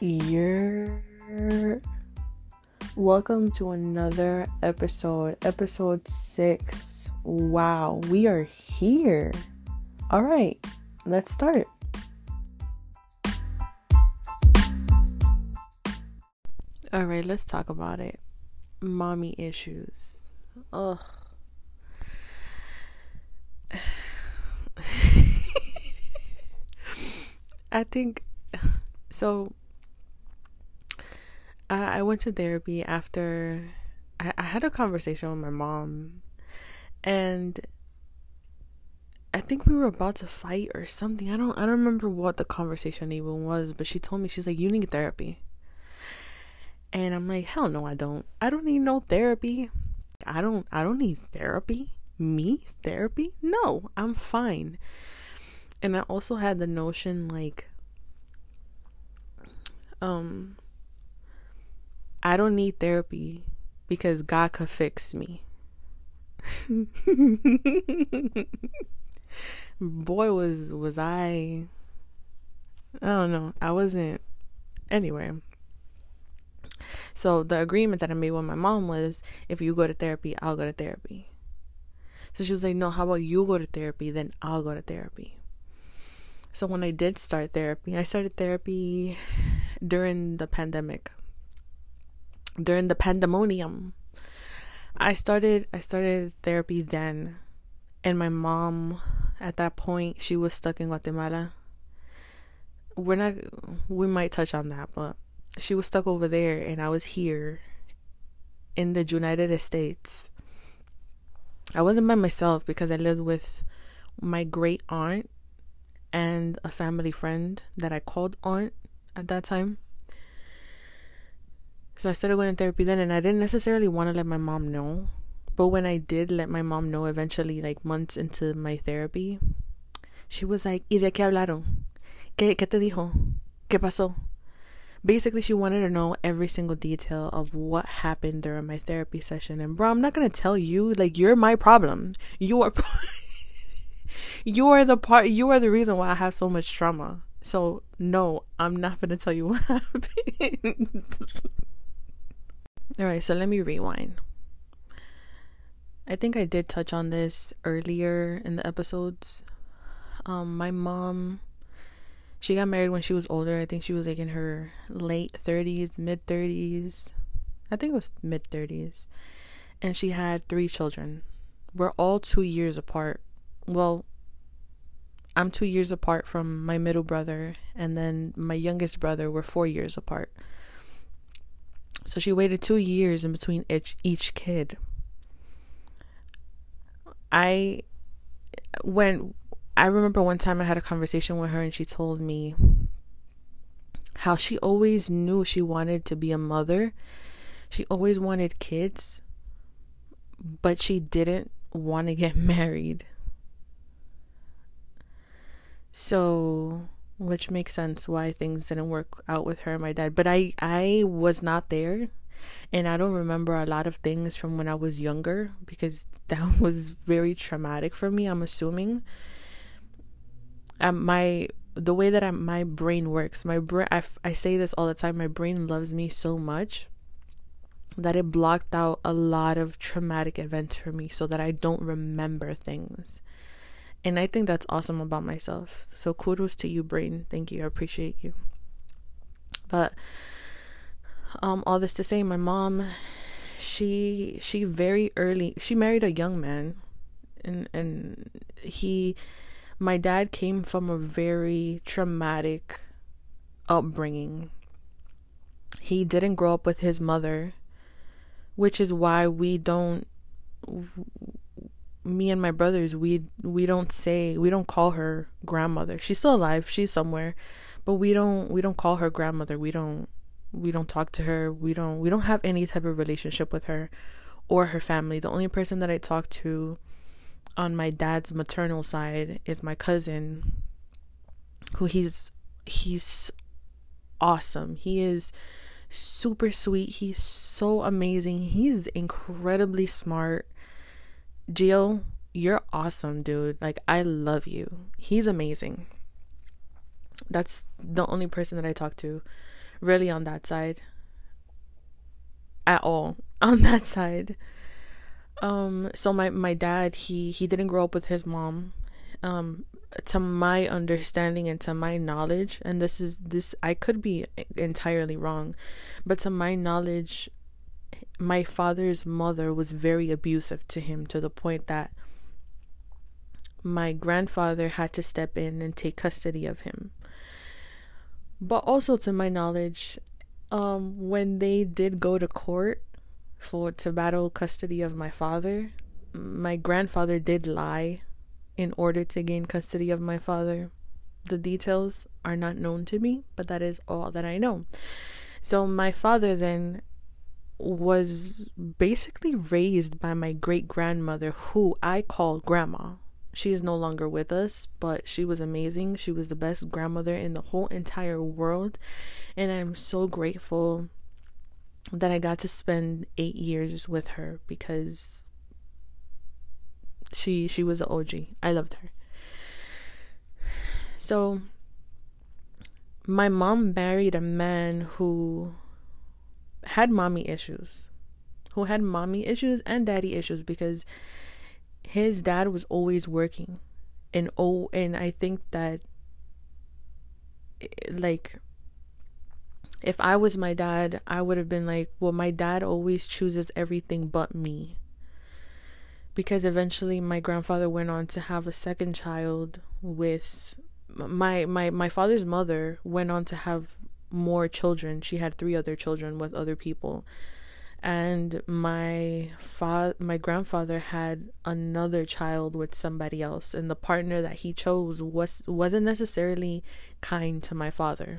You're welcome to another episode, episode six. Wow, we are here. All right, let's start. All right, let's talk about it. Mommy issues. Ugh. I think so. I, went to therapy after I, I had a conversation with my mom, and I think we were about to fight or something. I don't I don't remember what the conversation even was, but she told me she's like, "You need therapy," and I'm like, "Hell no, I don't. I don't need no therapy. I don't I don't need therapy. Me therapy? No, I'm fine." And I also had the notion like um I don't need therapy because God could fix me. Boy was was I I don't know. I wasn't anyway. So the agreement that I made with my mom was if you go to therapy, I'll go to therapy. So she was like, "No, how about you go to therapy, then I'll go to therapy." So when I did start therapy, I started therapy during the pandemic. During the pandemonium. I started I started therapy then and my mom at that point she was stuck in Guatemala. We're not we might touch on that, but she was stuck over there and I was here in the United States. I wasn't by myself because I lived with my great aunt and a family friend that I called aunt at that time. So I started going to therapy then, and I didn't necessarily want to let my mom know. But when I did let my mom know eventually, like months into my therapy, she was like, ¿Y de qué hablaron? ¿Qué, qué te dijo? ¿Qué pasó? Basically, she wanted to know every single detail of what happened during my therapy session. And bro, I'm not gonna tell you. Like, you're my problem. You are. you are the part. You are the reason why I have so much trauma. So no, I'm not gonna tell you what happened. All right, so let me rewind. I think I did touch on this earlier in the episodes. Um, my mom, she got married when she was older. I think she was like in her late 30s, mid 30s. I think it was mid 30s. And she had three children. We're all two years apart. Well, I'm two years apart from my middle brother, and then my youngest brother, we're four years apart. So she waited two years in between each, each kid. I, when, I remember one time I had a conversation with her and she told me how she always knew she wanted to be a mother. She always wanted kids, but she didn't want to get married. So, which makes sense why things didn't work out with her and my dad. But I I was not there and I don't remember a lot of things from when I was younger because that was very traumatic for me, I'm assuming. Um my the way that I, my brain works, my brain I, I say this all the time, my brain loves me so much that it blocked out a lot of traumatic events for me so that I don't remember things. And I think that's awesome about myself. So kudos to you, brain. Thank you. I appreciate you. But um all this to say my mom she she very early she married a young man and and he my dad came from a very traumatic upbringing. He didn't grow up with his mother, which is why we don't me and my brothers we we don't say we don't call her grandmother. She's still alive. She's somewhere. But we don't we don't call her grandmother. We don't we don't talk to her. We don't we don't have any type of relationship with her or her family. The only person that i talk to on my dad's maternal side is my cousin who he's he's awesome. He is super sweet. He's so amazing. He's incredibly smart Gio, you're awesome, dude. Like, I love you. He's amazing. That's the only person that I talk to really on that side at all on that side. Um, so my my dad he he didn't grow up with his mom. Um, to my understanding and to my knowledge, and this is this I could be entirely wrong, but to my knowledge, my father's mother was very abusive to him to the point that my grandfather had to step in and take custody of him. But also to my knowledge, um, when they did go to court for to battle custody of my father, my grandfather did lie in order to gain custody of my father. The details are not known to me, but that is all that I know. So my father then was basically raised by my great grandmother, who I call grandma. She is no longer with us, but she was amazing. She was the best grandmother in the whole entire world. And I'm so grateful that I got to spend eight years with her because she she was an OG. I loved her. So my mom married a man who had mommy issues. Who had mommy issues and daddy issues because his dad was always working. And oh and I think that eh, like if I was my dad, I would have been like, well, my dad always chooses everything but me. Because eventually my grandfather went on to have a second child with my my my father's mother went on to have more children. She had three other children with other people. And my fa- my grandfather had another child with somebody else and the partner that he chose was wasn't necessarily kind to my father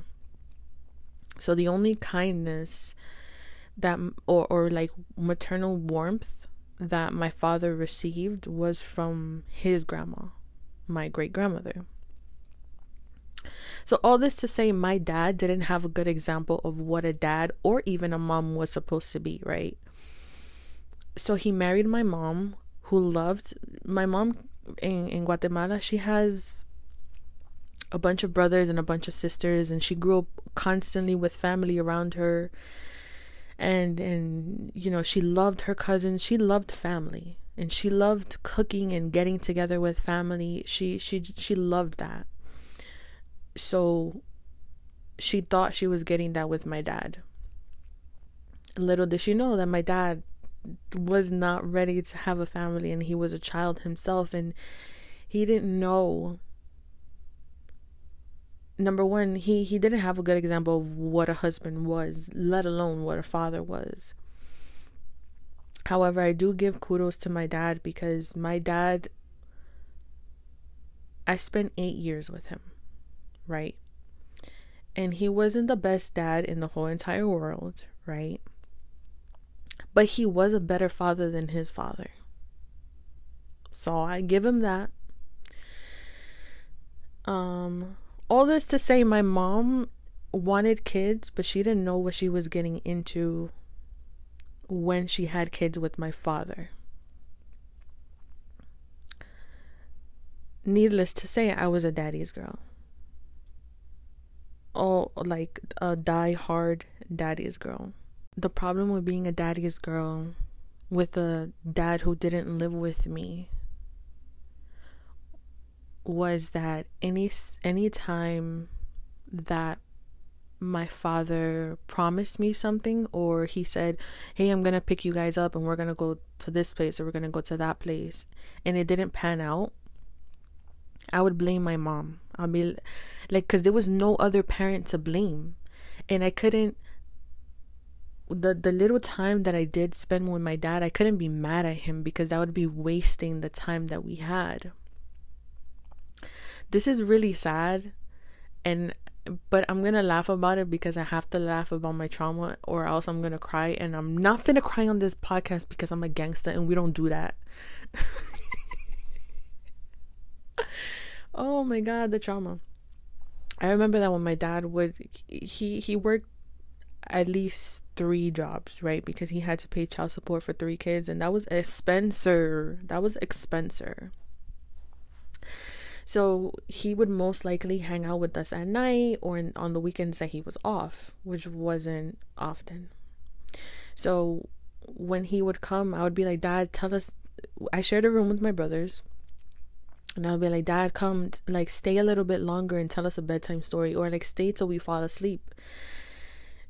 so the only kindness that or or like maternal warmth that my father received was from his grandma, my great grandmother. So all this to say my dad didn't have a good example of what a dad or even a mom was supposed to be, right? So he married my mom who loved my mom in, in Guatemala, she has a bunch of brothers and a bunch of sisters and she grew up constantly with family around her. And and you know she loved her cousins she loved family and she loved cooking and getting together with family. She she she loved that so she thought she was getting that with my dad. Little did she know that my dad was not ready to have a family and he was a child himself and he didn't know. Number one, he he didn't have a good example of what a husband was, let alone what a father was. However, I do give kudos to my dad because my dad I spent 8 years with him, right? And he wasn't the best dad in the whole entire world, right? But he was a better father than his father. So I give him that. Um all this to say, my mom wanted kids, but she didn't know what she was getting into when she had kids with my father. Needless to say, I was a daddy's girl. Oh, like a die hard daddy's girl. The problem with being a daddy's girl with a dad who didn't live with me was that any any time that my father promised me something or he said hey i'm gonna pick you guys up and we're gonna go to this place or we're gonna go to that place and it didn't pan out i would blame my mom i'll be like because there was no other parent to blame and i couldn't the the little time that i did spend with my dad i couldn't be mad at him because that would be wasting the time that we had this is really sad and but I'm gonna laugh about it because I have to laugh about my trauma or else I'm gonna cry and I'm not gonna cry on this podcast because I'm a gangster and we don't do that. oh my god, the trauma. I remember that when my dad would he he worked at least three jobs, right? Because he had to pay child support for three kids and that was expensive. That was expensive. So he would most likely hang out with us at night or in, on the weekends that he was off, which wasn't often. So when he would come, I would be like, Dad, tell us. I shared a room with my brothers. And I'll be like, Dad, come, like, stay a little bit longer and tell us a bedtime story, or like, stay till we fall asleep.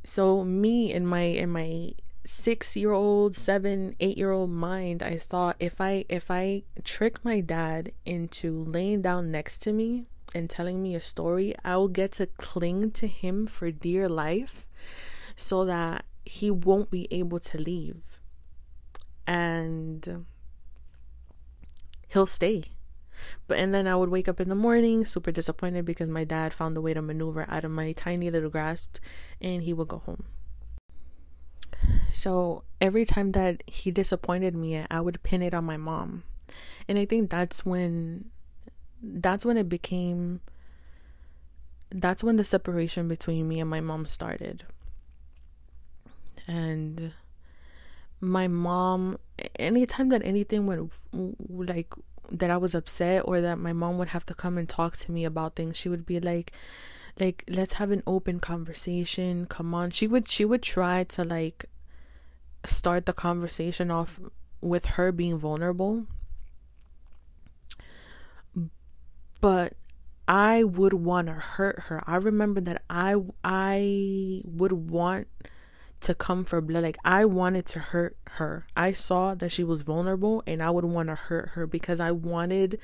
So me in my in my six year old, seven, eight year old mind, I thought if I if I trick my dad into laying down next to me and telling me a story, I will get to cling to him for dear life, so that he won't be able to leave, and he'll stay but and then I would wake up in the morning super disappointed because my dad found a way to maneuver out of my tiny little grasp and he would go home. So every time that he disappointed me, I would pin it on my mom. And I think that's when that's when it became that's when the separation between me and my mom started. And my mom anytime that anything went like that I was upset or that my mom would have to come and talk to me about things, she would be like like let's have an open conversation. Come on. She would she would try to like start the conversation off with her being vulnerable. But I would want to hurt her. I remember that I I would want to come for blood. Like I wanted to hurt her. I saw that she was vulnerable and I would want to hurt her because I wanted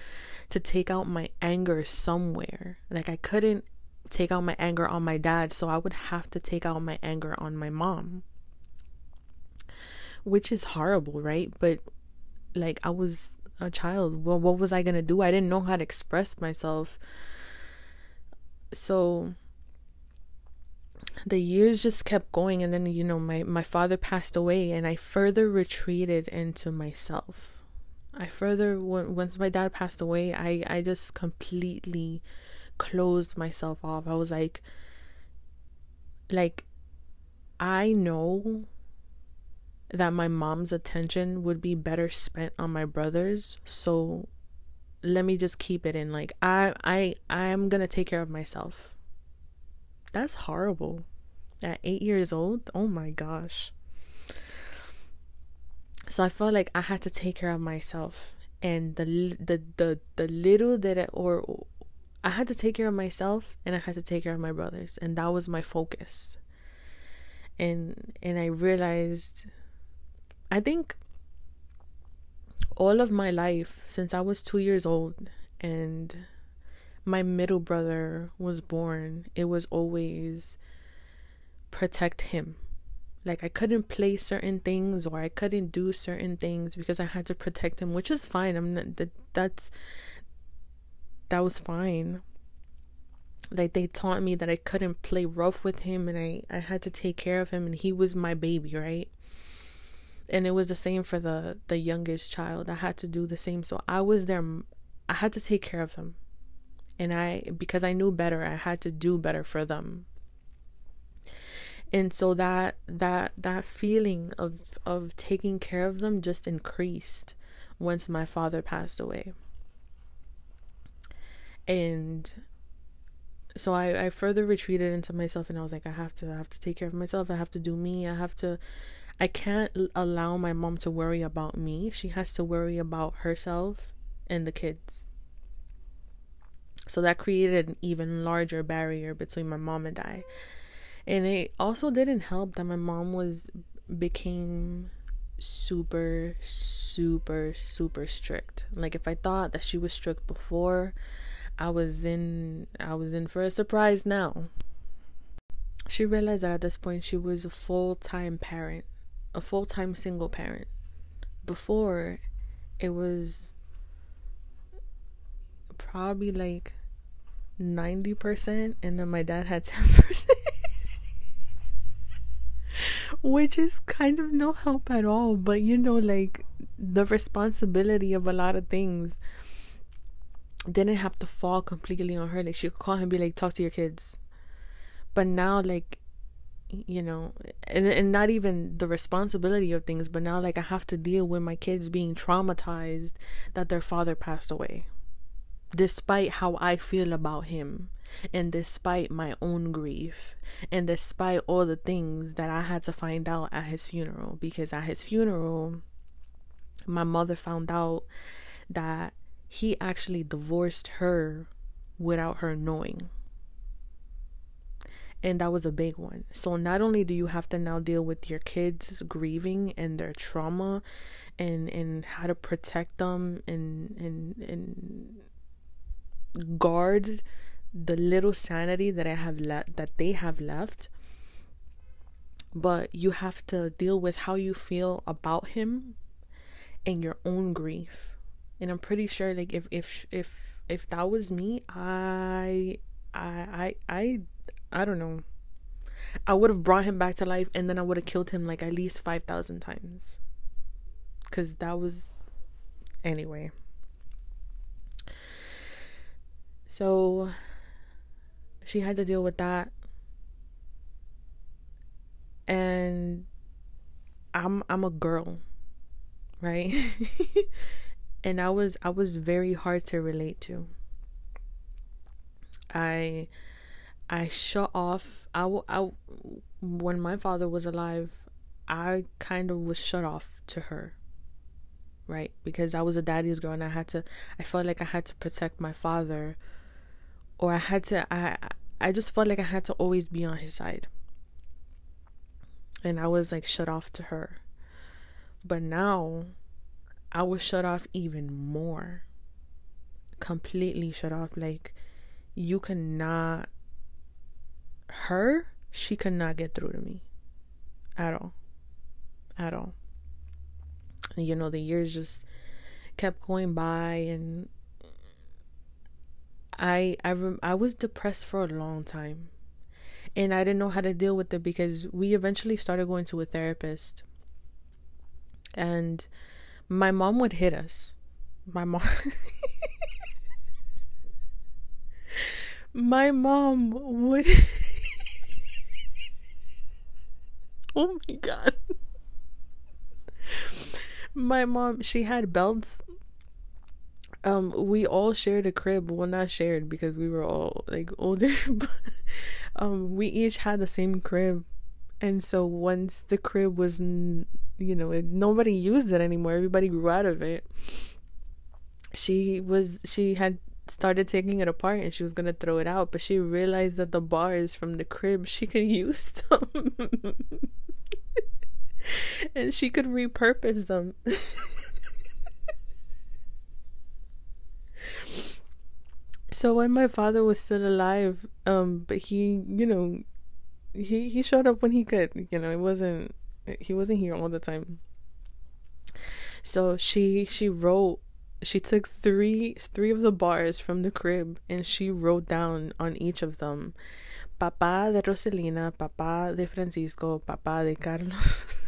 to take out my anger somewhere. Like I couldn't take out my anger on my dad, so I would have to take out my anger on my mom. Which is horrible, right? But like I was a child. Well, what was I going to do? I didn't know how to express myself. So the years just kept going and then you know my my father passed away and I further retreated into myself. I further once my dad passed away, I I just completely closed myself off. I was like like I know that my mom's attention would be better spent on my brothers, so let me just keep it in like I I I'm to take care of myself that's horrible. At eight years old, oh my gosh. So I felt like I had to take care of myself, and the the the the little that I, or I had to take care of myself, and I had to take care of my brothers, and that was my focus. And and I realized, I think all of my life since I was two years old, and my middle brother was born, it was always protect him. Like I couldn't play certain things or I couldn't do certain things because I had to protect him, which is fine. I'm not that that's that was fine. Like they taught me that I couldn't play rough with him and I I had to take care of him and he was my baby, right? And it was the same for the the youngest child. I had to do the same. So I was there I had to take care of him and I because I knew better, I had to do better for them. And so that that that feeling of of taking care of them just increased once my father passed away. And so I, I further retreated into myself and I was like, I have to I have to take care of myself. I have to do me. I have to I can't allow my mom to worry about me. She has to worry about herself and the kids. So that created an even larger barrier between my mom and I. And it also didn't help that my mom was became super super super strict. Like if I thought that she was strict before, I was in I was in for a surprise now. She realized that at this point she was a full-time parent, a full-time single parent. Before it was probably like 90% and then my dad had 10%. Which is kind of no help at all, but you know like the responsibility of a lot of things didn't have to fall completely on her. Like she could call him and be like, talk to your kids. But now like you know and and not even the responsibility of things, but now like I have to deal with my kids being traumatized that their father passed away despite how I feel about him and despite my own grief and despite all the things that I had to find out at his funeral because at his funeral my mother found out that he actually divorced her without her knowing and that was a big one. So not only do you have to now deal with your kids grieving and their trauma and and how to protect them and and and guard the little sanity that I have left that they have left but you have to deal with how you feel about him and your own grief and i'm pretty sure like if if if if that was me i i i i I don't know. I would have brought him back to life and then I would have killed him like at least 5,000 times. Because that was. Anyway. So she had to deal with that. And I'm I'm a girl, right? and I was I was very hard to relate to. I I shut off. I, I when my father was alive, I kind of was shut off to her. Right? Because I was a daddy's girl and I had to I felt like I had to protect my father or I had to I I just felt like I had to always be on his side. And I was like shut off to her. But now I was shut off even more. Completely shut off like you cannot her, she could not get through to me at all. At all. And, you know, the years just kept going by and I I I was depressed for a long time. And I didn't know how to deal with it because we eventually started going to a therapist. And my mom would hit us. My mom My mom would oh my god. My mom, she had belts. Um, we all shared a crib. Well, not shared because we were all like older, but um, we each had the same crib. And so once the crib was, you know, nobody used it anymore. Everybody grew out of it. She was, she had started taking it apart and she was gonna throw it out, but she realized that the bars from the crib she could use them. and she could repurpose them. So when my father was still alive, um, but he, you know, he he showed up when he could. You know, it wasn't he wasn't here all the time. So she she wrote she took three three of the bars from the crib and she wrote down on each of them Papa de Roselina, Papa de Francisco, Papa de Carlos.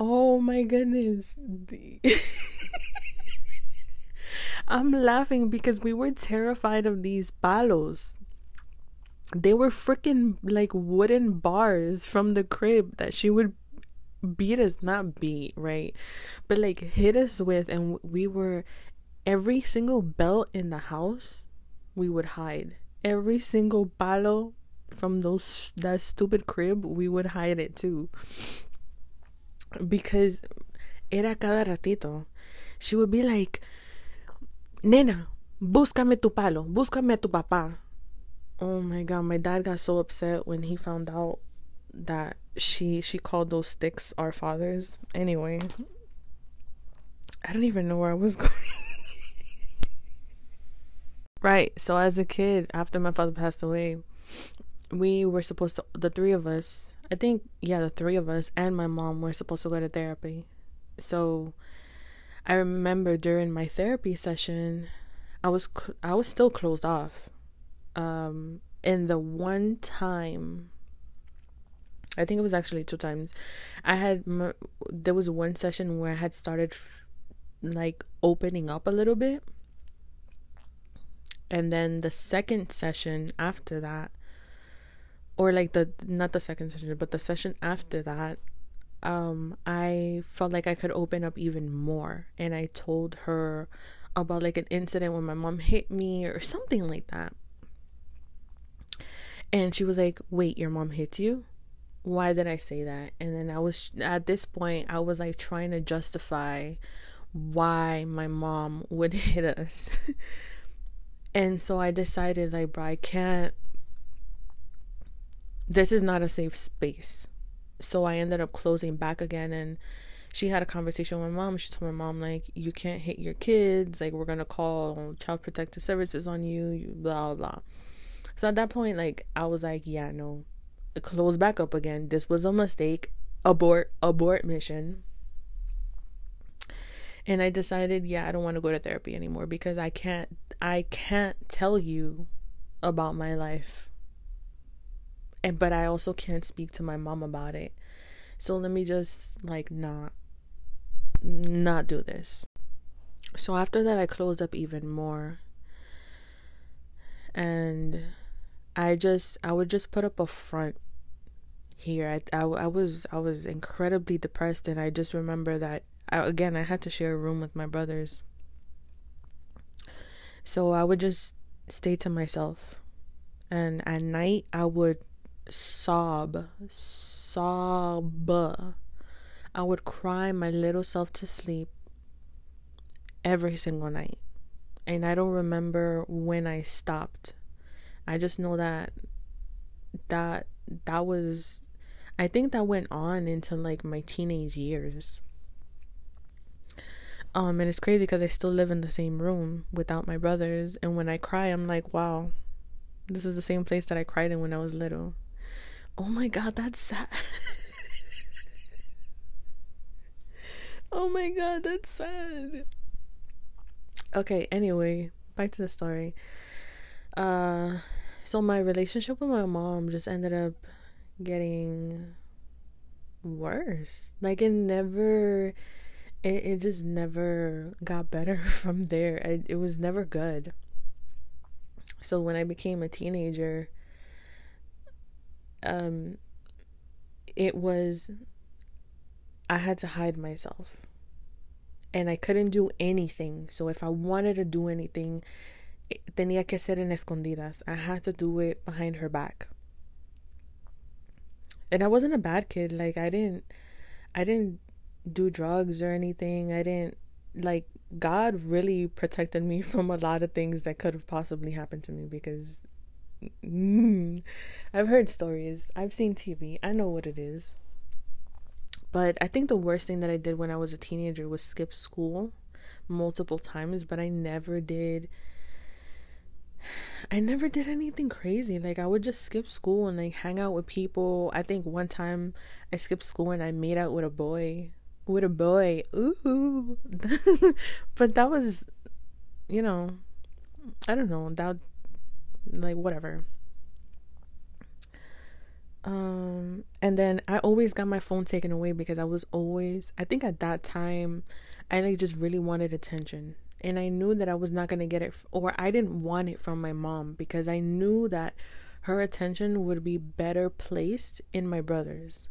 Oh my goodness. I'm laughing because we were terrified of these palos. They were freaking like wooden bars from the crib that she would beat us, not beat, right? But like hit us with, and we were every single belt in the house, we would hide. Every single palo from those that stupid crib, we would hide it too because era cada ratito. She would be like, Nena, búscame tu palo, búscame tu papá. Oh my god, my dad got so upset when he found out that she she called those sticks our fathers. Anyway, I don't even know where I was going. right, so as a kid, after my father passed away, we were supposed to the three of us I think yeah, the three of us and my mom were supposed to go to therapy. So I remember during my therapy session, I was cl- I was still closed off. Um and the one time I think it was actually two times. I had there was one session where I had started f- like opening up a little bit. And then the second session after that, or like the not the second session but the session after that um I felt like I could open up even more and I told her about like an incident when my mom hit me or something like that. And she was like, "Wait, your mom hit you?" Why did I say that? And then I was at this point I was like trying to justify why my mom would hit us. and so I decided like, bro, I can't this is not a safe space. So I ended up closing back again and she had a conversation with my mom. She told my mom like you can't hit your kids, like we're gonna call child protective services on you, you blah blah. So at that point, like I was like, yeah, no, close back up again. This was a mistake. Abort, abort mission. And I decided, yeah, I don't want to go to therapy anymore because I can't I can't tell you about my life and but I also can't speak to my mom about it. So let me just like not not do this. So after that I closed up even more. And I just I would just put up a front here. I, I, I was I was incredibly depressed and I just remember that I, again I had to share a room with my brothers. So I would just stay to myself. And at night I would sob, sob. I would cry my little self to sleep every single night. And I don't remember when I stopped. I just know that that that was I think that went on into like my teenage years. Um and it's crazy cuz I still live in the same room without my brothers and when I cry I'm like, wow. This is the same place that I cried in when I was little. Oh my god, that's sad. oh my god, that's sad. Okay, anyway, back to the story. Uh so my relationship with my mom just ended up getting worse. Like it never it, it just never got better from there. It, it was never good. So when I became a teenager, um it was I had to hide myself. And I couldn't do anything. So if I wanted to do anything, tenía que ser en escondidas. I had to do it behind her back. And I wasn't a bad kid. Like I didn't I didn't do drugs or anything. I didn't like God really protected me from a lot of things that could have possibly happened to me because Mm. I've heard stories. I've seen TV. I know what it is. But I think the worst thing that I did when I was a teenager was skip school multiple times, but I never did I never did anything crazy. Like I would just skip school and like hang out with people. I think one time I skipped school and I made out with a boy. With a boy. Ooh. but that was you know, I don't know. That like whatever. Um and then i always got my phone taken away because i was always i think at that time i like just really wanted attention. And i knew that i was not going to get it or i didn't want it from my mom because i knew that her attention would be better placed in my brothers.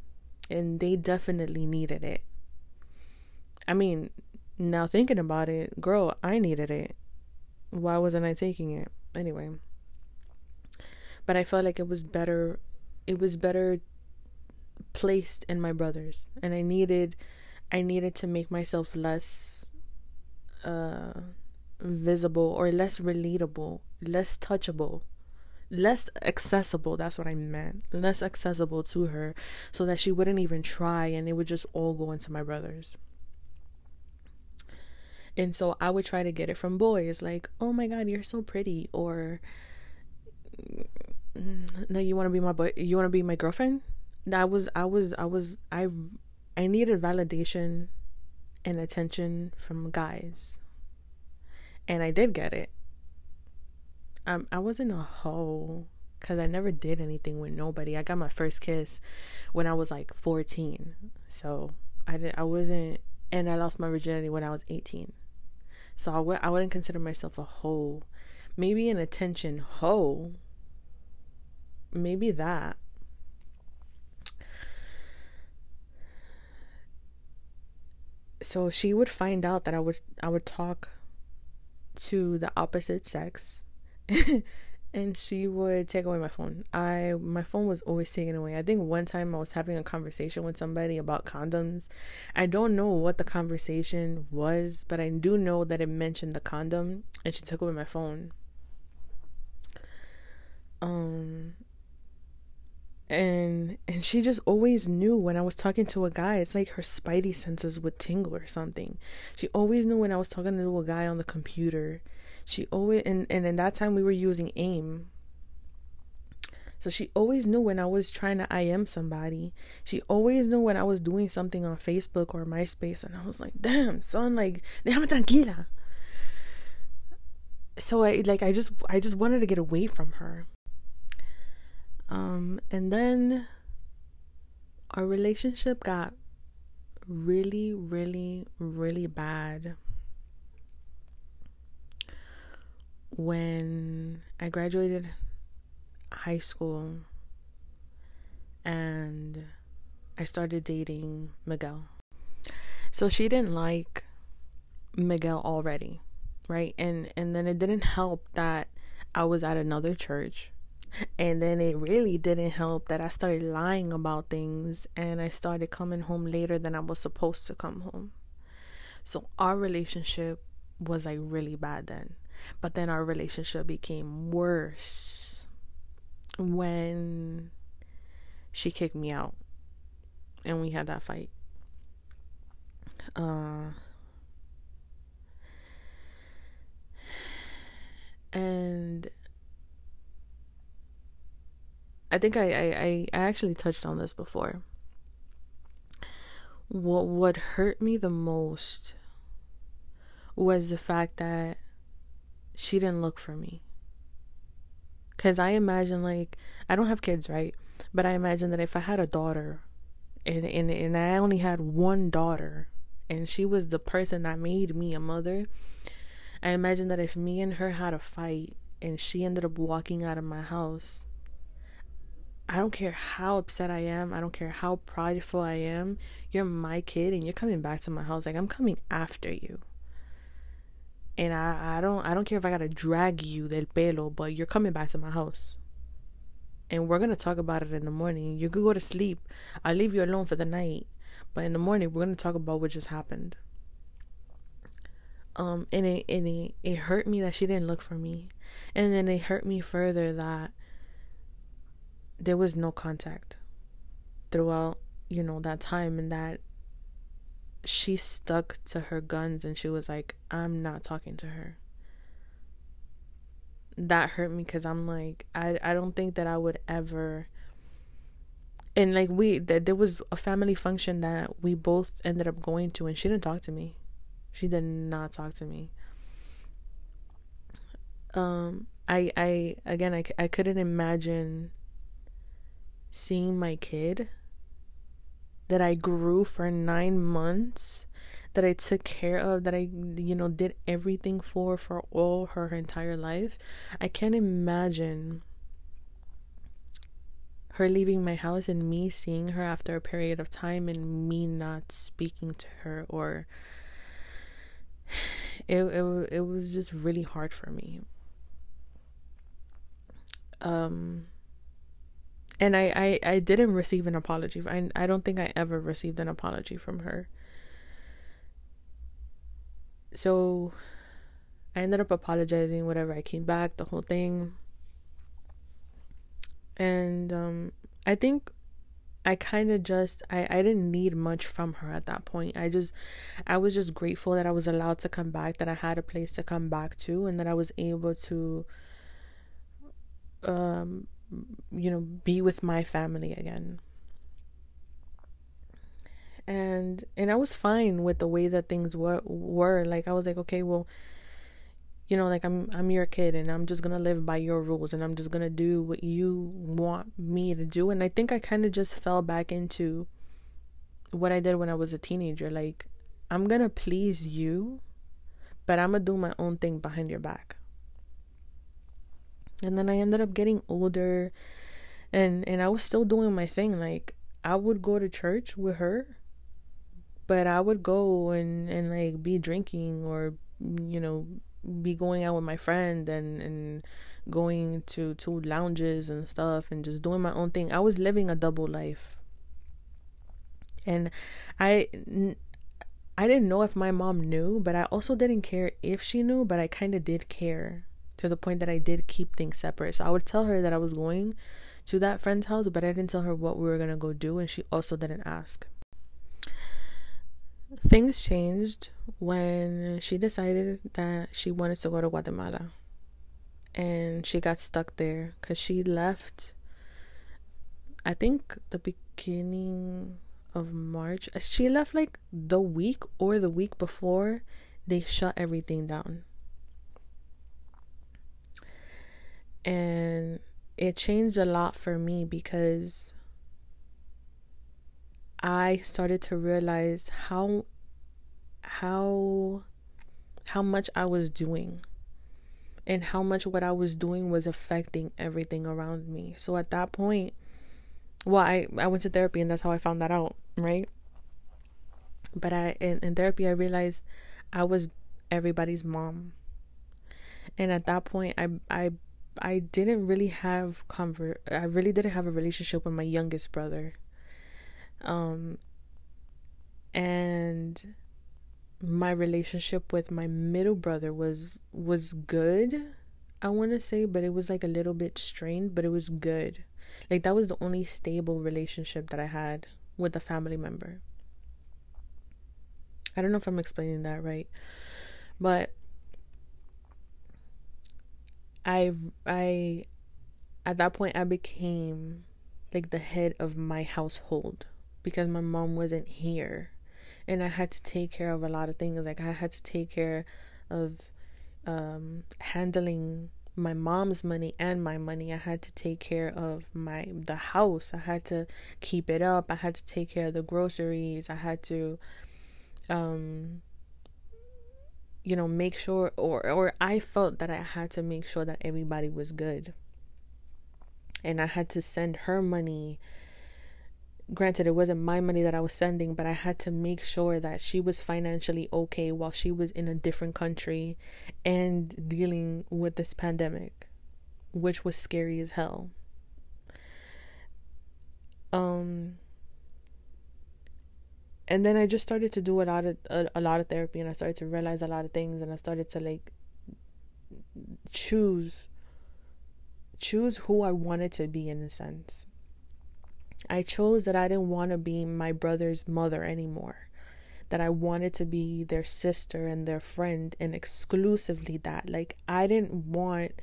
And they definitely needed it. I mean now thinking about it girl i needed it. Why wasn't i taking it? Anyway but I felt like it was better it was better placed in my brothers and I needed I needed to make myself less uh visible or less relatable, less touchable, less accessible. That's what I meant. Less accessible to her so that she wouldn't even try and it would just all go into my brothers. And so I would try to get it from boys like, "Oh my god, you're so pretty," or no you want to be my boy you want to be my girlfriend? That was i was i was i i needed validation and attention from guys. And i did get it. Um i wasn't a hoe because i never did anything with nobody. I got my first kiss when i was like 14 so i didn't. i wasn't and i lost my virginity when i was 18 so I w- I wouldn't consider myself a hoe. Maybe an attention hoe maybe that. so she would find out that I would I would talk to the opposite sex and she would take away my phone. I my phone was always taken away. I think one time I was having a conversation with somebody about condoms. I don't know what the conversation was, but I do know that it mentioned the condom and she took away my phone. Um and and she just always knew when I was talking to a guy. It's like her spidey senses would tingle or something. She always knew when I was talking to a guy on the computer. She always and and in that time we were using AIM. So she always knew when I was trying to IM somebody. She always knew when I was doing something on Facebook or MySpace, and I was like, "Damn, son, like, déjame tranquila." So I like I just I just wanted to get away from her. Um, and then our relationship got really, really, really bad when I graduated high school and I started dating Miguel. So she didn't like Miguel already, right? And and then it didn't help that I was at another church and then it really didn't help that I started lying about things and I started coming home later than I was supposed to come home. So our relationship was like really bad then. But then our relationship became worse when she kicked me out and we had that fight. Uh, and I think I, I, I actually touched on this before. What what hurt me the most was the fact that she didn't look for me. Cause I imagine like I don't have kids, right? But I imagine that if I had a daughter and and, and I only had one daughter and she was the person that made me a mother, I imagine that if me and her had a fight and she ended up walking out of my house I don't care how upset I am. I don't care how prideful I am. You're my kid and you're coming back to my house. Like I'm coming after you. And I, I don't I don't care if I gotta drag you del pelo, but you're coming back to my house. And we're gonna talk about it in the morning. You could go to sleep. I'll leave you alone for the night. But in the morning we're gonna talk about what just happened. Um and it and it, it hurt me that she didn't look for me. And then it hurt me further that there was no contact throughout, you know, that time and that she stuck to her guns and she was like, I'm not talking to her. That hurt me because I'm like, I, I don't think that I would ever. And like, we, that there was a family function that we both ended up going to, and she didn't talk to me. She did not talk to me. Um, I, I, again, I, I couldn't imagine seeing my kid that I grew for nine months, that I took care of, that I, you know, did everything for for all her entire life. I can't imagine her leaving my house and me seeing her after a period of time and me not speaking to her or it it, it was just really hard for me. Um and I, I, I didn't receive an apology. I, I don't think I ever received an apology from her. So I ended up apologizing, whatever. I came back, the whole thing. And um, I think I kind of just I, I didn't need much from her at that point. I just I was just grateful that I was allowed to come back, that I had a place to come back to and that I was able to um you know, be with my family again. And and I was fine with the way that things were were. Like I was like, okay, well, you know, like I'm I'm your kid and I'm just gonna live by your rules and I'm just gonna do what you want me to do. And I think I kinda just fell back into what I did when I was a teenager. Like, I'm gonna please you, but I'm gonna do my own thing behind your back and then I ended up getting older and and I was still doing my thing like I would go to church with her but I would go and and like be drinking or you know be going out with my friend and and going to to lounges and stuff and just doing my own thing. I was living a double life. And I I didn't know if my mom knew, but I also didn't care if she knew, but I kind of did care to the point that I did keep things separate. So I would tell her that I was going to that friend's house, but I didn't tell her what we were going to go do and she also didn't ask. Things changed when she decided that she wanted to go to Guatemala and she got stuck there because she left i think the beginning of march she left like the week or the week before they shut everything down and it changed a lot for me because i started to realize how how how much i was doing and how much what I was doing was affecting everything around me. So at that point, well, I, I went to therapy and that's how I found that out, right? But I in, in therapy I realized I was everybody's mom. And at that point I I I didn't really have convert I really didn't have a relationship with my youngest brother. Um and my relationship with my middle brother was was good i want to say but it was like a little bit strained but it was good like that was the only stable relationship that i had with a family member i don't know if i'm explaining that right but i i at that point i became like the head of my household because my mom wasn't here and I had to take care of a lot of things. Like I had to take care of um, handling my mom's money and my money. I had to take care of my the house. I had to keep it up. I had to take care of the groceries. I had to um you know make sure or or I felt that I had to make sure that everybody was good. And I had to send her money granted it wasn't my money that I was sending, but I had to make sure that she was financially okay while she was in a different country and dealing with this pandemic, which was scary as hell. Um and then I just started to do a lot of a, a lot of therapy and I started to realize a lot of things and I started to like choose choose who I wanted to be in a sense I chose that I didn't want to be my brother's mother anymore. That I wanted to be their sister and their friend and exclusively that. Like, I didn't want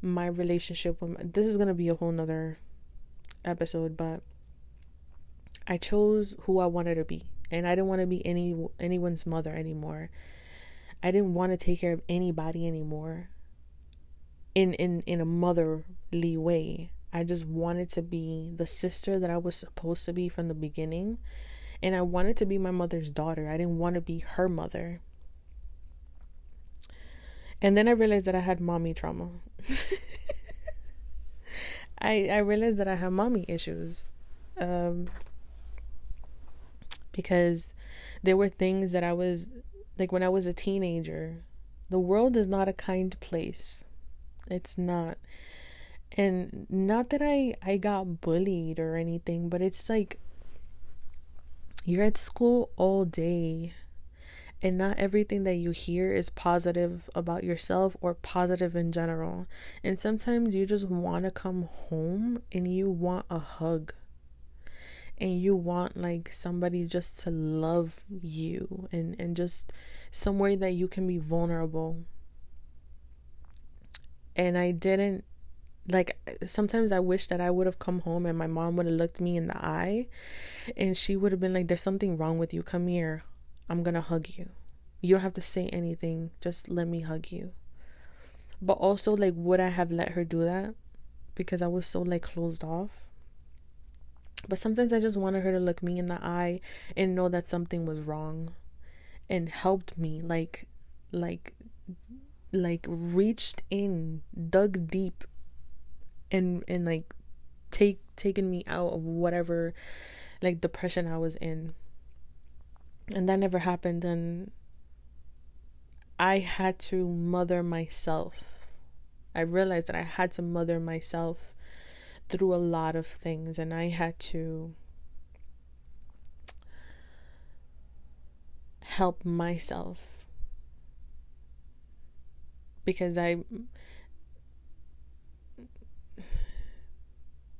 my relationship with my, this is going to be a whole nother episode, but I chose who I wanted to be. And I didn't want to be any anyone's mother anymore. I didn't want to take care of anybody anymore in in in a motherly way. I just wanted to be the sister that I was supposed to be from the beginning. And I wanted to be my mother's daughter. I didn't want to be her mother. And then I realized that I had mommy trauma. I I realized that I have mommy issues. Um because there were things that I was like when I was a teenager. The world is not a kind place. It's not and not that i i got bullied or anything but it's like you're at school all day and not everything that you hear is positive about yourself or positive in general and sometimes you just want to come home and you want a hug and you want like somebody just to love you and and just somewhere that you can be vulnerable. And I didn't like sometimes I wish that I would have come home and my mom would have looked me in the eye and she would have been like there's something wrong with you. Come here. I'm to hug you. You don't have to say anything. Just let me hug you. But also like would I have let her do that? Because I was so like closed off but sometimes I just wanted her to look me in the eye and know that something was wrong and helped me like like like reached in dug deep and and like take taken me out of whatever like depression I was in. And that never happened. And I had to mother myself. I realized that I had to mother myself through a lot of things. And I had to help myself because I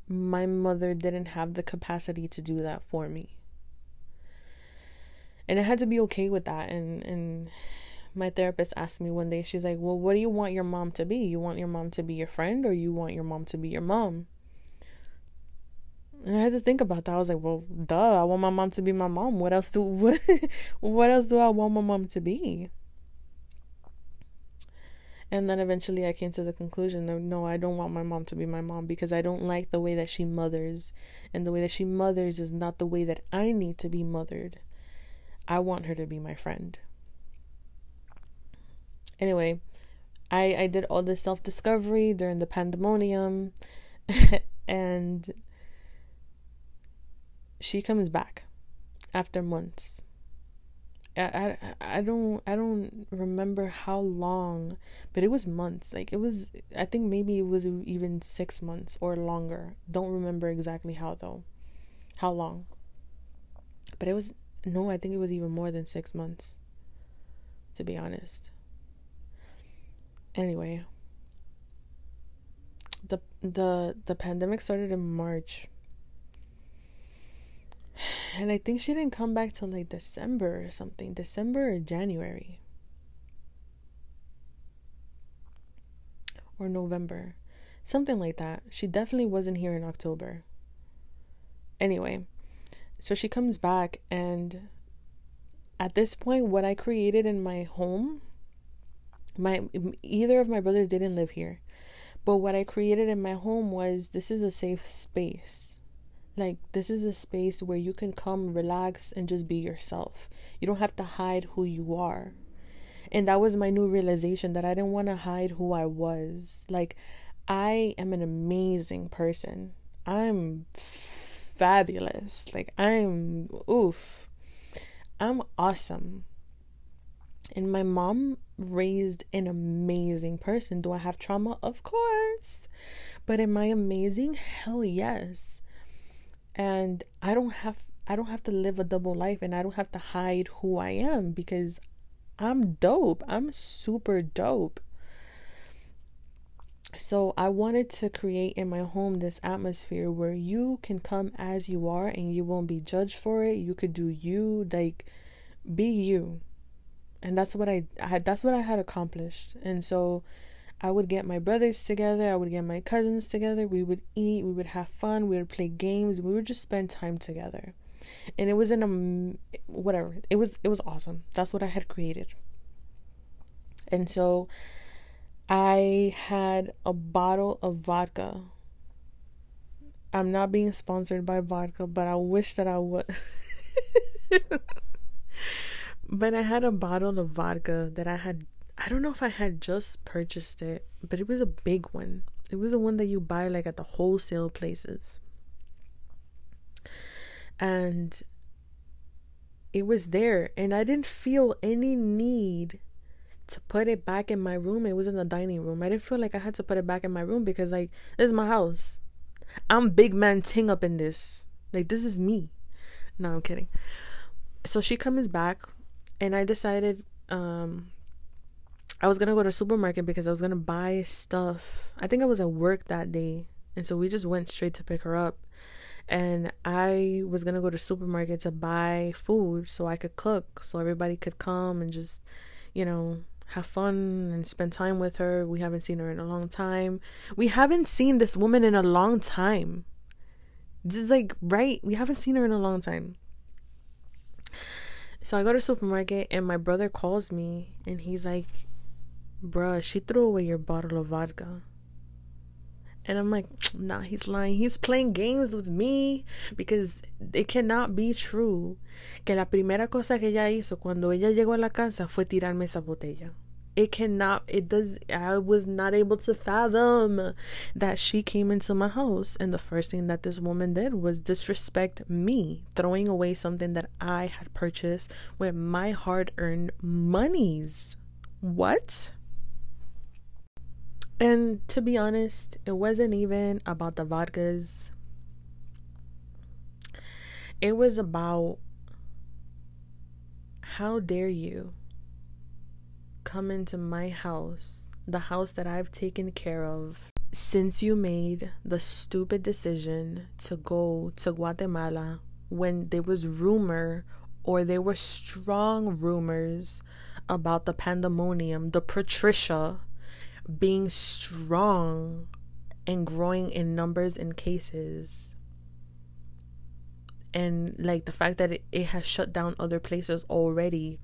my mother didn't have the capacity to do that for me. And I had to be okay with that and and my therapist asked me one day she's like, "Well, what do you want your mom to be? You want your mom to be your friend or you want your mom to be your mom?" And I had to think about that. I was like, "Well, duh, I want my mom to be my mom. What else do what, what else do I want my mom to be?" And then eventually I came to the conclusion that no, I don't want my mom to be my mom because I don't like the way that she mothers. And the way that she mothers is not the way that I need to be mothered. I want her to be my friend. Anyway, I, I did all this self discovery during the pandemonium, and she comes back after months I, I, don't I don't remember how long, but it was months. Like it was I think maybe it was even 6 months or longer. Don't remember exactly how though. How long. But it was no, I think it was even more than 6 months. To be honest. Anyway, the the the pandemic started in March and I think she didn't come back till like December or something. December or January. Or November. Something like that. She definitely wasn't here in October. Anyway, so she comes back, and at this point, what I created in my home, my either of my brothers didn't live here, but what I created in my home was this is a safe space like, this is a space where you can come relax and just be yourself. You don't have to hide who you are. And that was my new realization that I didn't want to hide who I was. Like, I am an amazing person. I'm fabulous. Like, I'm, oof. I'm awesome. And my mom raised an amazing person. Do I have trauma? Of course. But am I amazing? Hell yes and I don't have I don't have to live a double life and I don't have to hide who I am because I'm dope. I'm super dope. So I wanted to create in my home this atmosphere where you can come as you are and you won't be judged for it. You could do you like be you. And that's what I, I that's what I had accomplished. And so I would get my brothers together, I would get my cousins together, we would eat, we would have fun, we would play games, we would just spend time together. And it was in a um, whatever. It was it was awesome. That's what I had created. And so I had a bottle of vodka. I'm not being sponsored by vodka, but I wish that I would. but I had a bottle of vodka that I had I don't know if I had just purchased it, but it was a big one. It was the one that you buy like at the wholesale places. And it was there, and I didn't feel any need to put it back in my room. It was in the dining room. I didn't feel like I had to put it back in my room because, like, this is my house. I'm big man ting up in this. Like, this is me. No, I'm kidding. So she comes back, and I decided, um, I was gonna go to supermarket because I was gonna buy stuff. I think I was at work that day, and so we just went straight to pick her up. And I was gonna go to supermarket to buy food so I could cook, so everybody could come and just, you know, have fun and spend time with her. We haven't seen her in a long time. We haven't seen this woman in a long time. Just like right, we haven't seen her in a long time. So I go to supermarket and my brother calls me and he's like, bruh, she threw away your bottle of vodka. And I'm like, nah, he's lying. He's playing games with me because it cannot be true que la primera cosa que ella hizo cuando ella llegó a la casa fue tirarme esa botella. it cannot it does i was not able to fathom that she came into my house and the first thing that this woman did was disrespect me throwing away something that i had purchased with my hard-earned monies what and to be honest it wasn't even about the vodkas. It was about how dare you come into my house, the house that I've taken care of since you made the stupid decision to go to Guatemala when there was rumor or there were strong rumors about the pandemonium, the Patricia being strong and growing in numbers and cases and like the fact that it, it has shut down other places already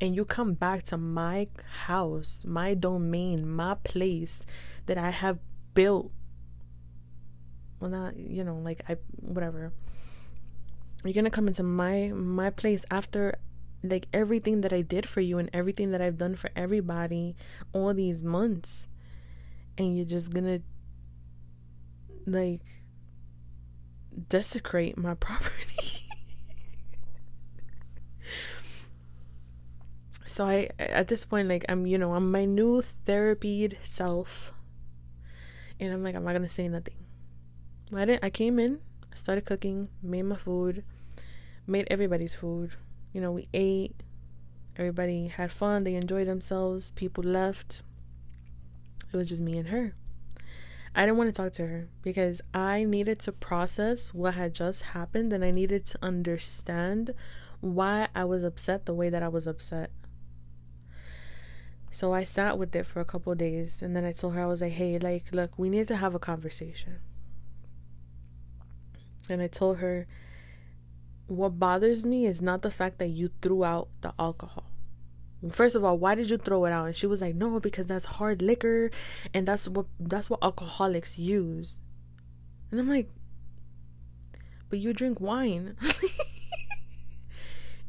and you come back to my house, my domain, my place that I have built. Well, not you know, like I whatever. You're gonna come into my my place after like everything that I did for you and everything that I've done for everybody all these months, and you're just gonna like desecrate my property. so I at this point like I'm you know I'm my new therapied self and I'm like I'm not gonna say nothing. I didn't I came in, started cooking, made my food, made everybody's food. You know, we ate, everybody had fun, they enjoyed themselves, people left. It was just me and her. I didn't want to talk to her because I needed to process what had just happened and I needed to understand why I was upset the way that I was upset. So I sat with it for a couple days and then I told her I was like, "Hey, like look, we need to have a conversation." And I told her what bothers me is not the fact that you threw out the alcohol. First of all why did you throw it out? And she was like no because that's hard liquor and that's what that's what alcoholics use. And i'm like but you drink wine.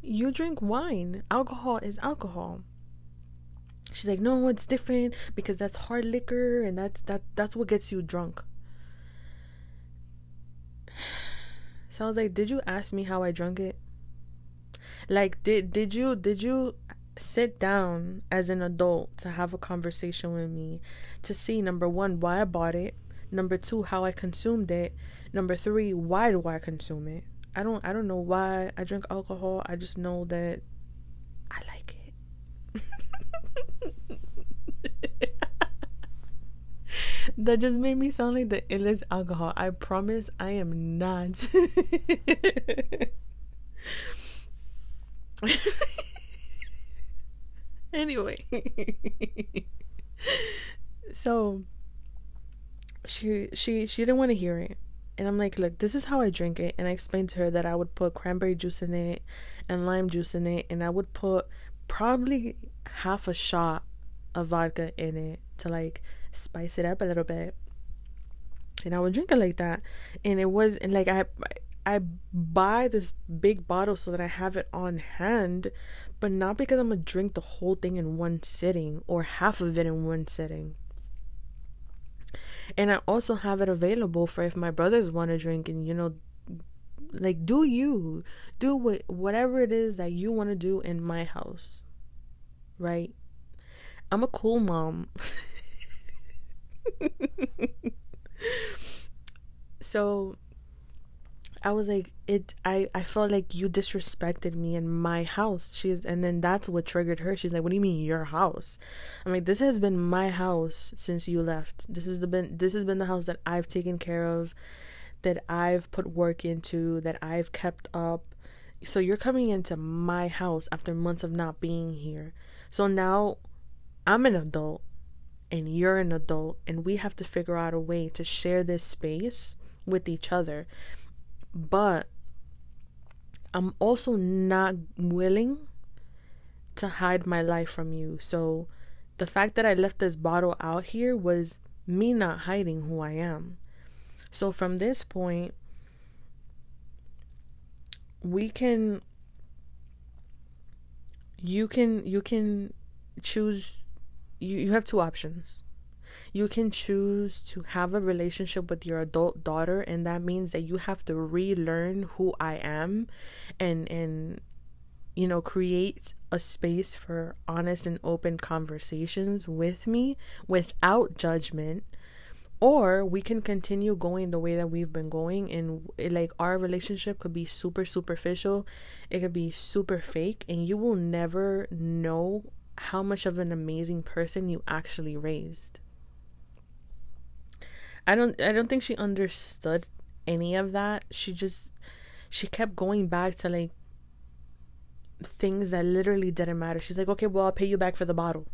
You drink wine. Alcohol is alcohol. She's like no it's different because that's hard liquor and that's that that's what gets you drunk so i was like did you ask me how i drunk it like did did you did you sit down as an adult to have a conversation with me to see number one why I bought it, number two how I consumed it, number three why do I consume it. I don't I don't know why I drink alcohol. I just know that I like it. That just made me sound like the illest alcohol. I promise I am not. anyway so she she she didn't want to hear it and i'm like look this is how i drink it and i explained to her that i would put cranberry juice in it and lime juice in it and i would put probably half a shot of vodka in it to like spice it up a little bit and i would drink it like that and it was and like i I buy this big bottle so that I have it on hand, but not because I'm gonna drink the whole thing in one sitting or half of it in one sitting. And I also have it available for if my brothers want to drink and you know like do you do what whatever it is that you want to do in my house. Right? I'm a cool mom. so I was like, it. I I felt like you disrespected me in my house. She's and then that's what triggered her. She's like, "What do you mean your house?" I'm like, "This has been my house since you left. This has been this has been the house that I've taken care of, that I've put work into, that I've kept up. So you're coming into my house after months of not being here. So now, I'm an adult, and you're an adult, and we have to figure out a way to share this space." with each other but I'm also not willing to hide my life from you. So the fact that I left this bottle out here was me not hiding who I am. So from this point, we can you can you can choose you, you have two options. You can choose to have a relationship with your adult daughter and that means that you have to relearn who I am and and you know create a space for honest and open conversations with me without judgment. Or we can continue going the way that we've been going and it, like our relationship could be super superficial it could be super fake and you will never know how much of an amazing person you actually raised I don't I don't think she understood any of that. She just she kept going back to like things that literally didn't matter. She's like, "Okay, well, I'll pay you back for the bottle."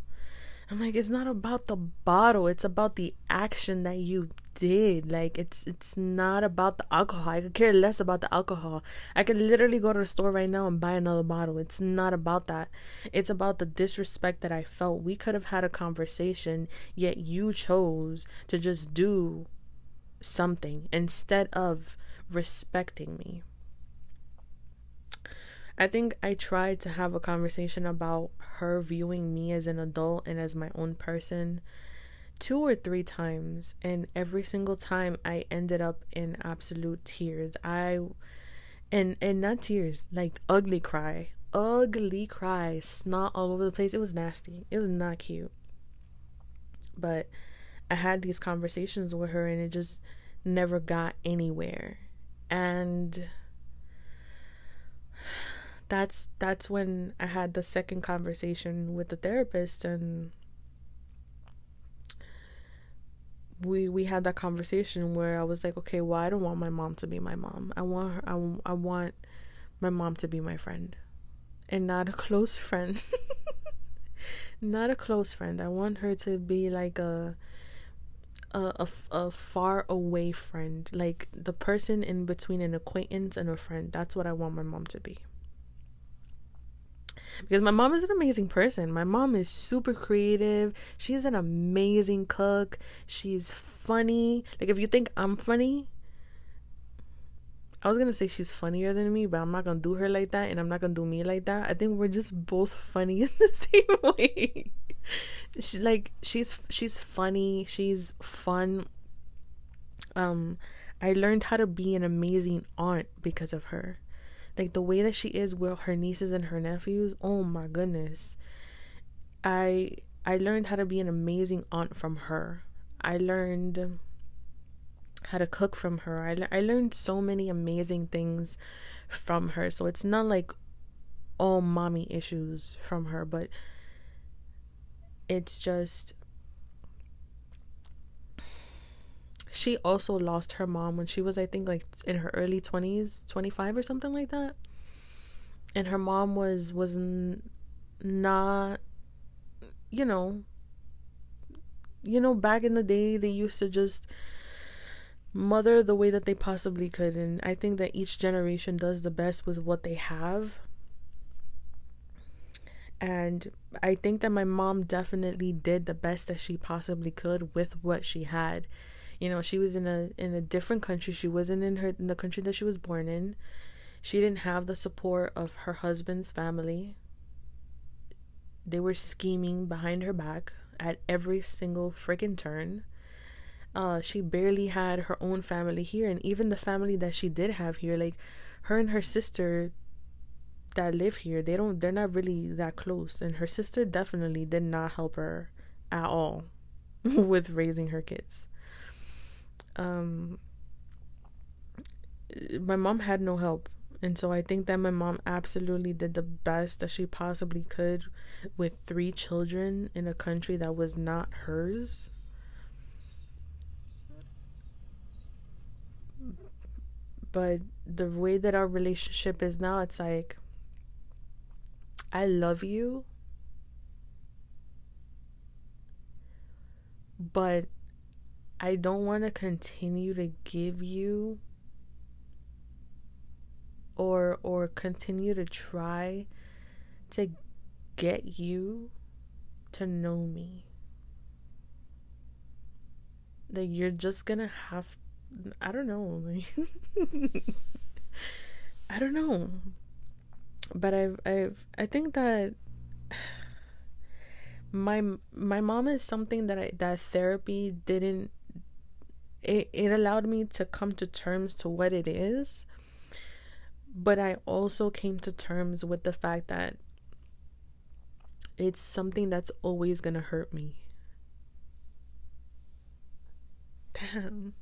I'm like, "It's not about the bottle. It's about the action that you did. Like, it's it's not about the alcohol. I could care less about the alcohol. I could literally go to the store right now and buy another bottle. It's not about that. It's about the disrespect that I felt. We could have had a conversation, yet you chose to just do something instead of respecting me. I think I tried to have a conversation about her viewing me as an adult and as my own person two or three times and every single time I ended up in absolute tears. I and and not tears, like ugly cry. Ugly cry, snot all over the place. It was nasty. It was not cute. But I had these conversations with her and it just never got anywhere. And that's that's when I had the second conversation with the therapist and we we had that conversation where I was like, okay, well, I don't want my mom to be my mom. I want her. I, I want my mom to be my friend, and not a close friend. not a close friend. I want her to be like a a, a, a far away friend, like the person in between an acquaintance and a friend. That's what I want my mom to be. Because my mom is an amazing person. My mom is super creative. She's an amazing cook. She's funny. Like, if you think I'm funny, I was gonna say she's funnier than me, but I'm not gonna do her like that, and I'm not gonna do me like that. I think we're just both funny in the same way she like she's she's funny she's fun um i learned how to be an amazing aunt because of her like the way that she is with her nieces and her nephews oh my goodness. I i learned how to be an amazing aunt from her. I learned how to cook from her. I, I learned so many amazing things from her. So it's not like all mommy issues from her but it's just she also lost her mom when she was i think like in her early 20s 25 or something like that. And her mom was was n- not you know you know back in the day they used to just mother the way that they possibly could. And i think that each generation does the best with what they have. And I think that my mom definitely did the best that she possibly could with what she had. You know, she was in a in a different country. She wasn't in her in the country that she was born in. She didn't have the support of her husband's family. They were scheming behind her back at every single freaking turn. Uh, she barely had her own family here, and even the family that she did have here, like her and her sister that live here, they don't they're not really that close. And her sister definitely did not help her at all with raising her kids. Um my mom had no help. And so I think that my mom absolutely did the best that she possibly could with three children in a country that was not hers. But the way that our relationship is now, it's like I love you, but I don't want to continue to give you or or continue to try to get you to know me. That you're just going to have I don't know. I don't know but I've I've I think that my my mom is something that I, that therapy didn't it, it allowed me to come to terms to what it is but i also came to terms with the fact that it's something that's always going to hurt me. Damn.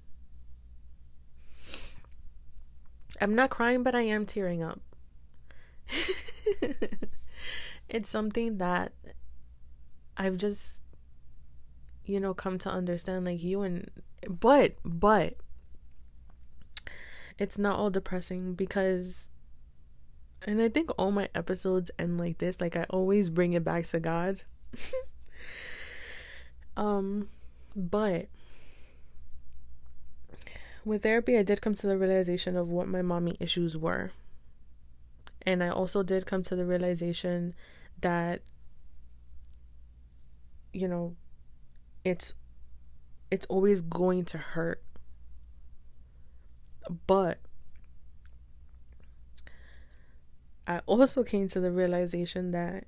I'm not crying but i am tearing up. It's something that I've just you know come to understand like you and but but it's not all depressing because and I think all my episodes end like this like I always bring it back to God. um but with therapy I did come to the realization of what my mommy issues were. And I also did come to the realization that you know it's it's always going to hurt but I also came to the realization that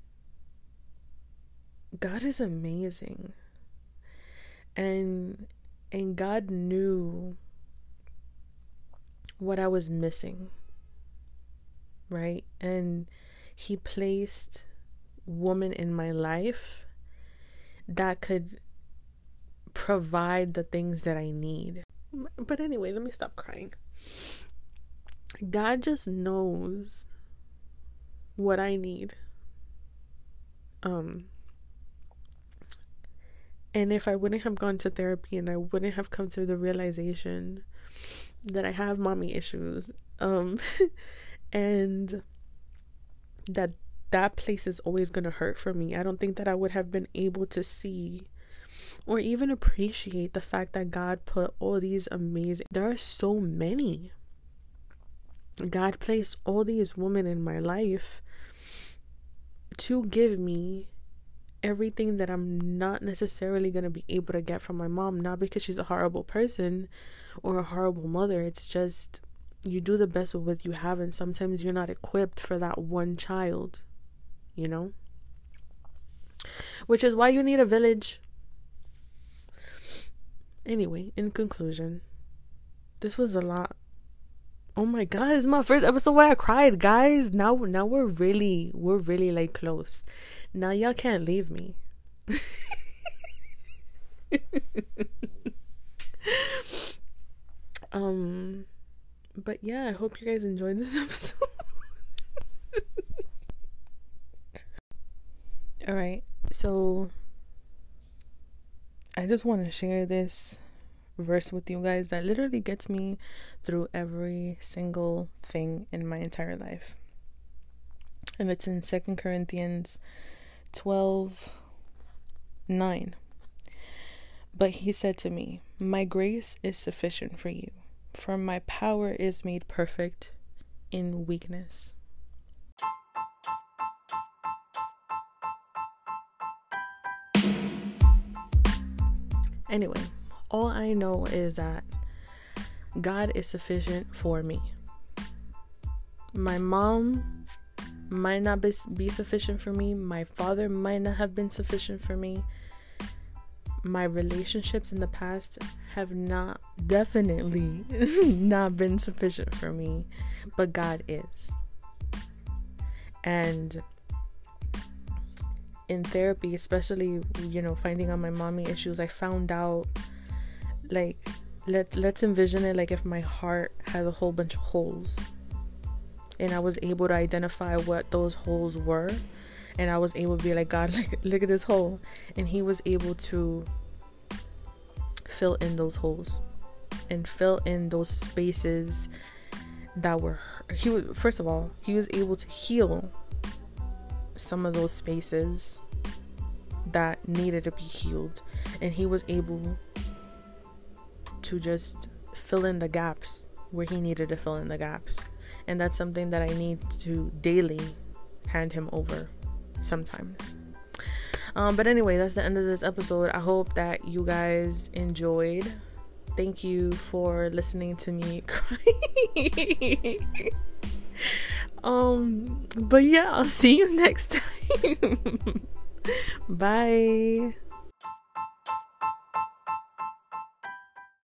God is amazing. And and God knew what I was missing. Right? And he placed woman in my life that could provide the things that I need. But anyway, let me stop crying. God just knows what I need. Um and if I wouldn't have gone to therapy and I wouldn't have come to the realization that I have mommy issues, um and that that place is always going to hurt for me. I don't think that I would have been able to see or even appreciate the fact that God put all these amazing there are so many God placed all these women in my life to give me everything that I'm not necessarily going to be able to get from my mom not because she's a horrible person or a horrible mother it's just you do the best with what you have and sometimes you're not equipped for that one child you know? Which is why you need a village. Anyway, in conclusion, this was a lot. Oh my god, it's my first episode where I cried, guys. Now now we're really we're really like close. Now y'all can't leave me. um but yeah, I hope you guys enjoyed this episode. All right. So I just want to share this verse with you guys that literally gets me through every single thing in my entire life. And it's in Second Corinthians 12 9. But he said to me, My grace is sufficient for you, for my power is made perfect in weakness. Anyway, all I know is that God is sufficient for me. My mom might not be, sufficient for me. My father might not have been sufficient for me. My relationships in the past have not, definitely not been sufficient for me, but God is. And in therapy, especially you know finding out my mommy issues, I found out like let let's envision it like if my heart had a whole bunch of holes, and I was able to identify what those holes were, and I was able to be like God, like look at this hole, and He was able to fill in those holes and fill in those spaces that were he was first of all he was able to heal some of those spaces that needed to be healed. And he was able to just fill in the gaps where he needed to fill in the gaps. And that's something that i need to daily hand him over sometimes. Um, but anyway that's the end of this episode. I hope that you guys enjoyed. Thank you for listening to me cry um, but yeah, I'll see you next time. Bye.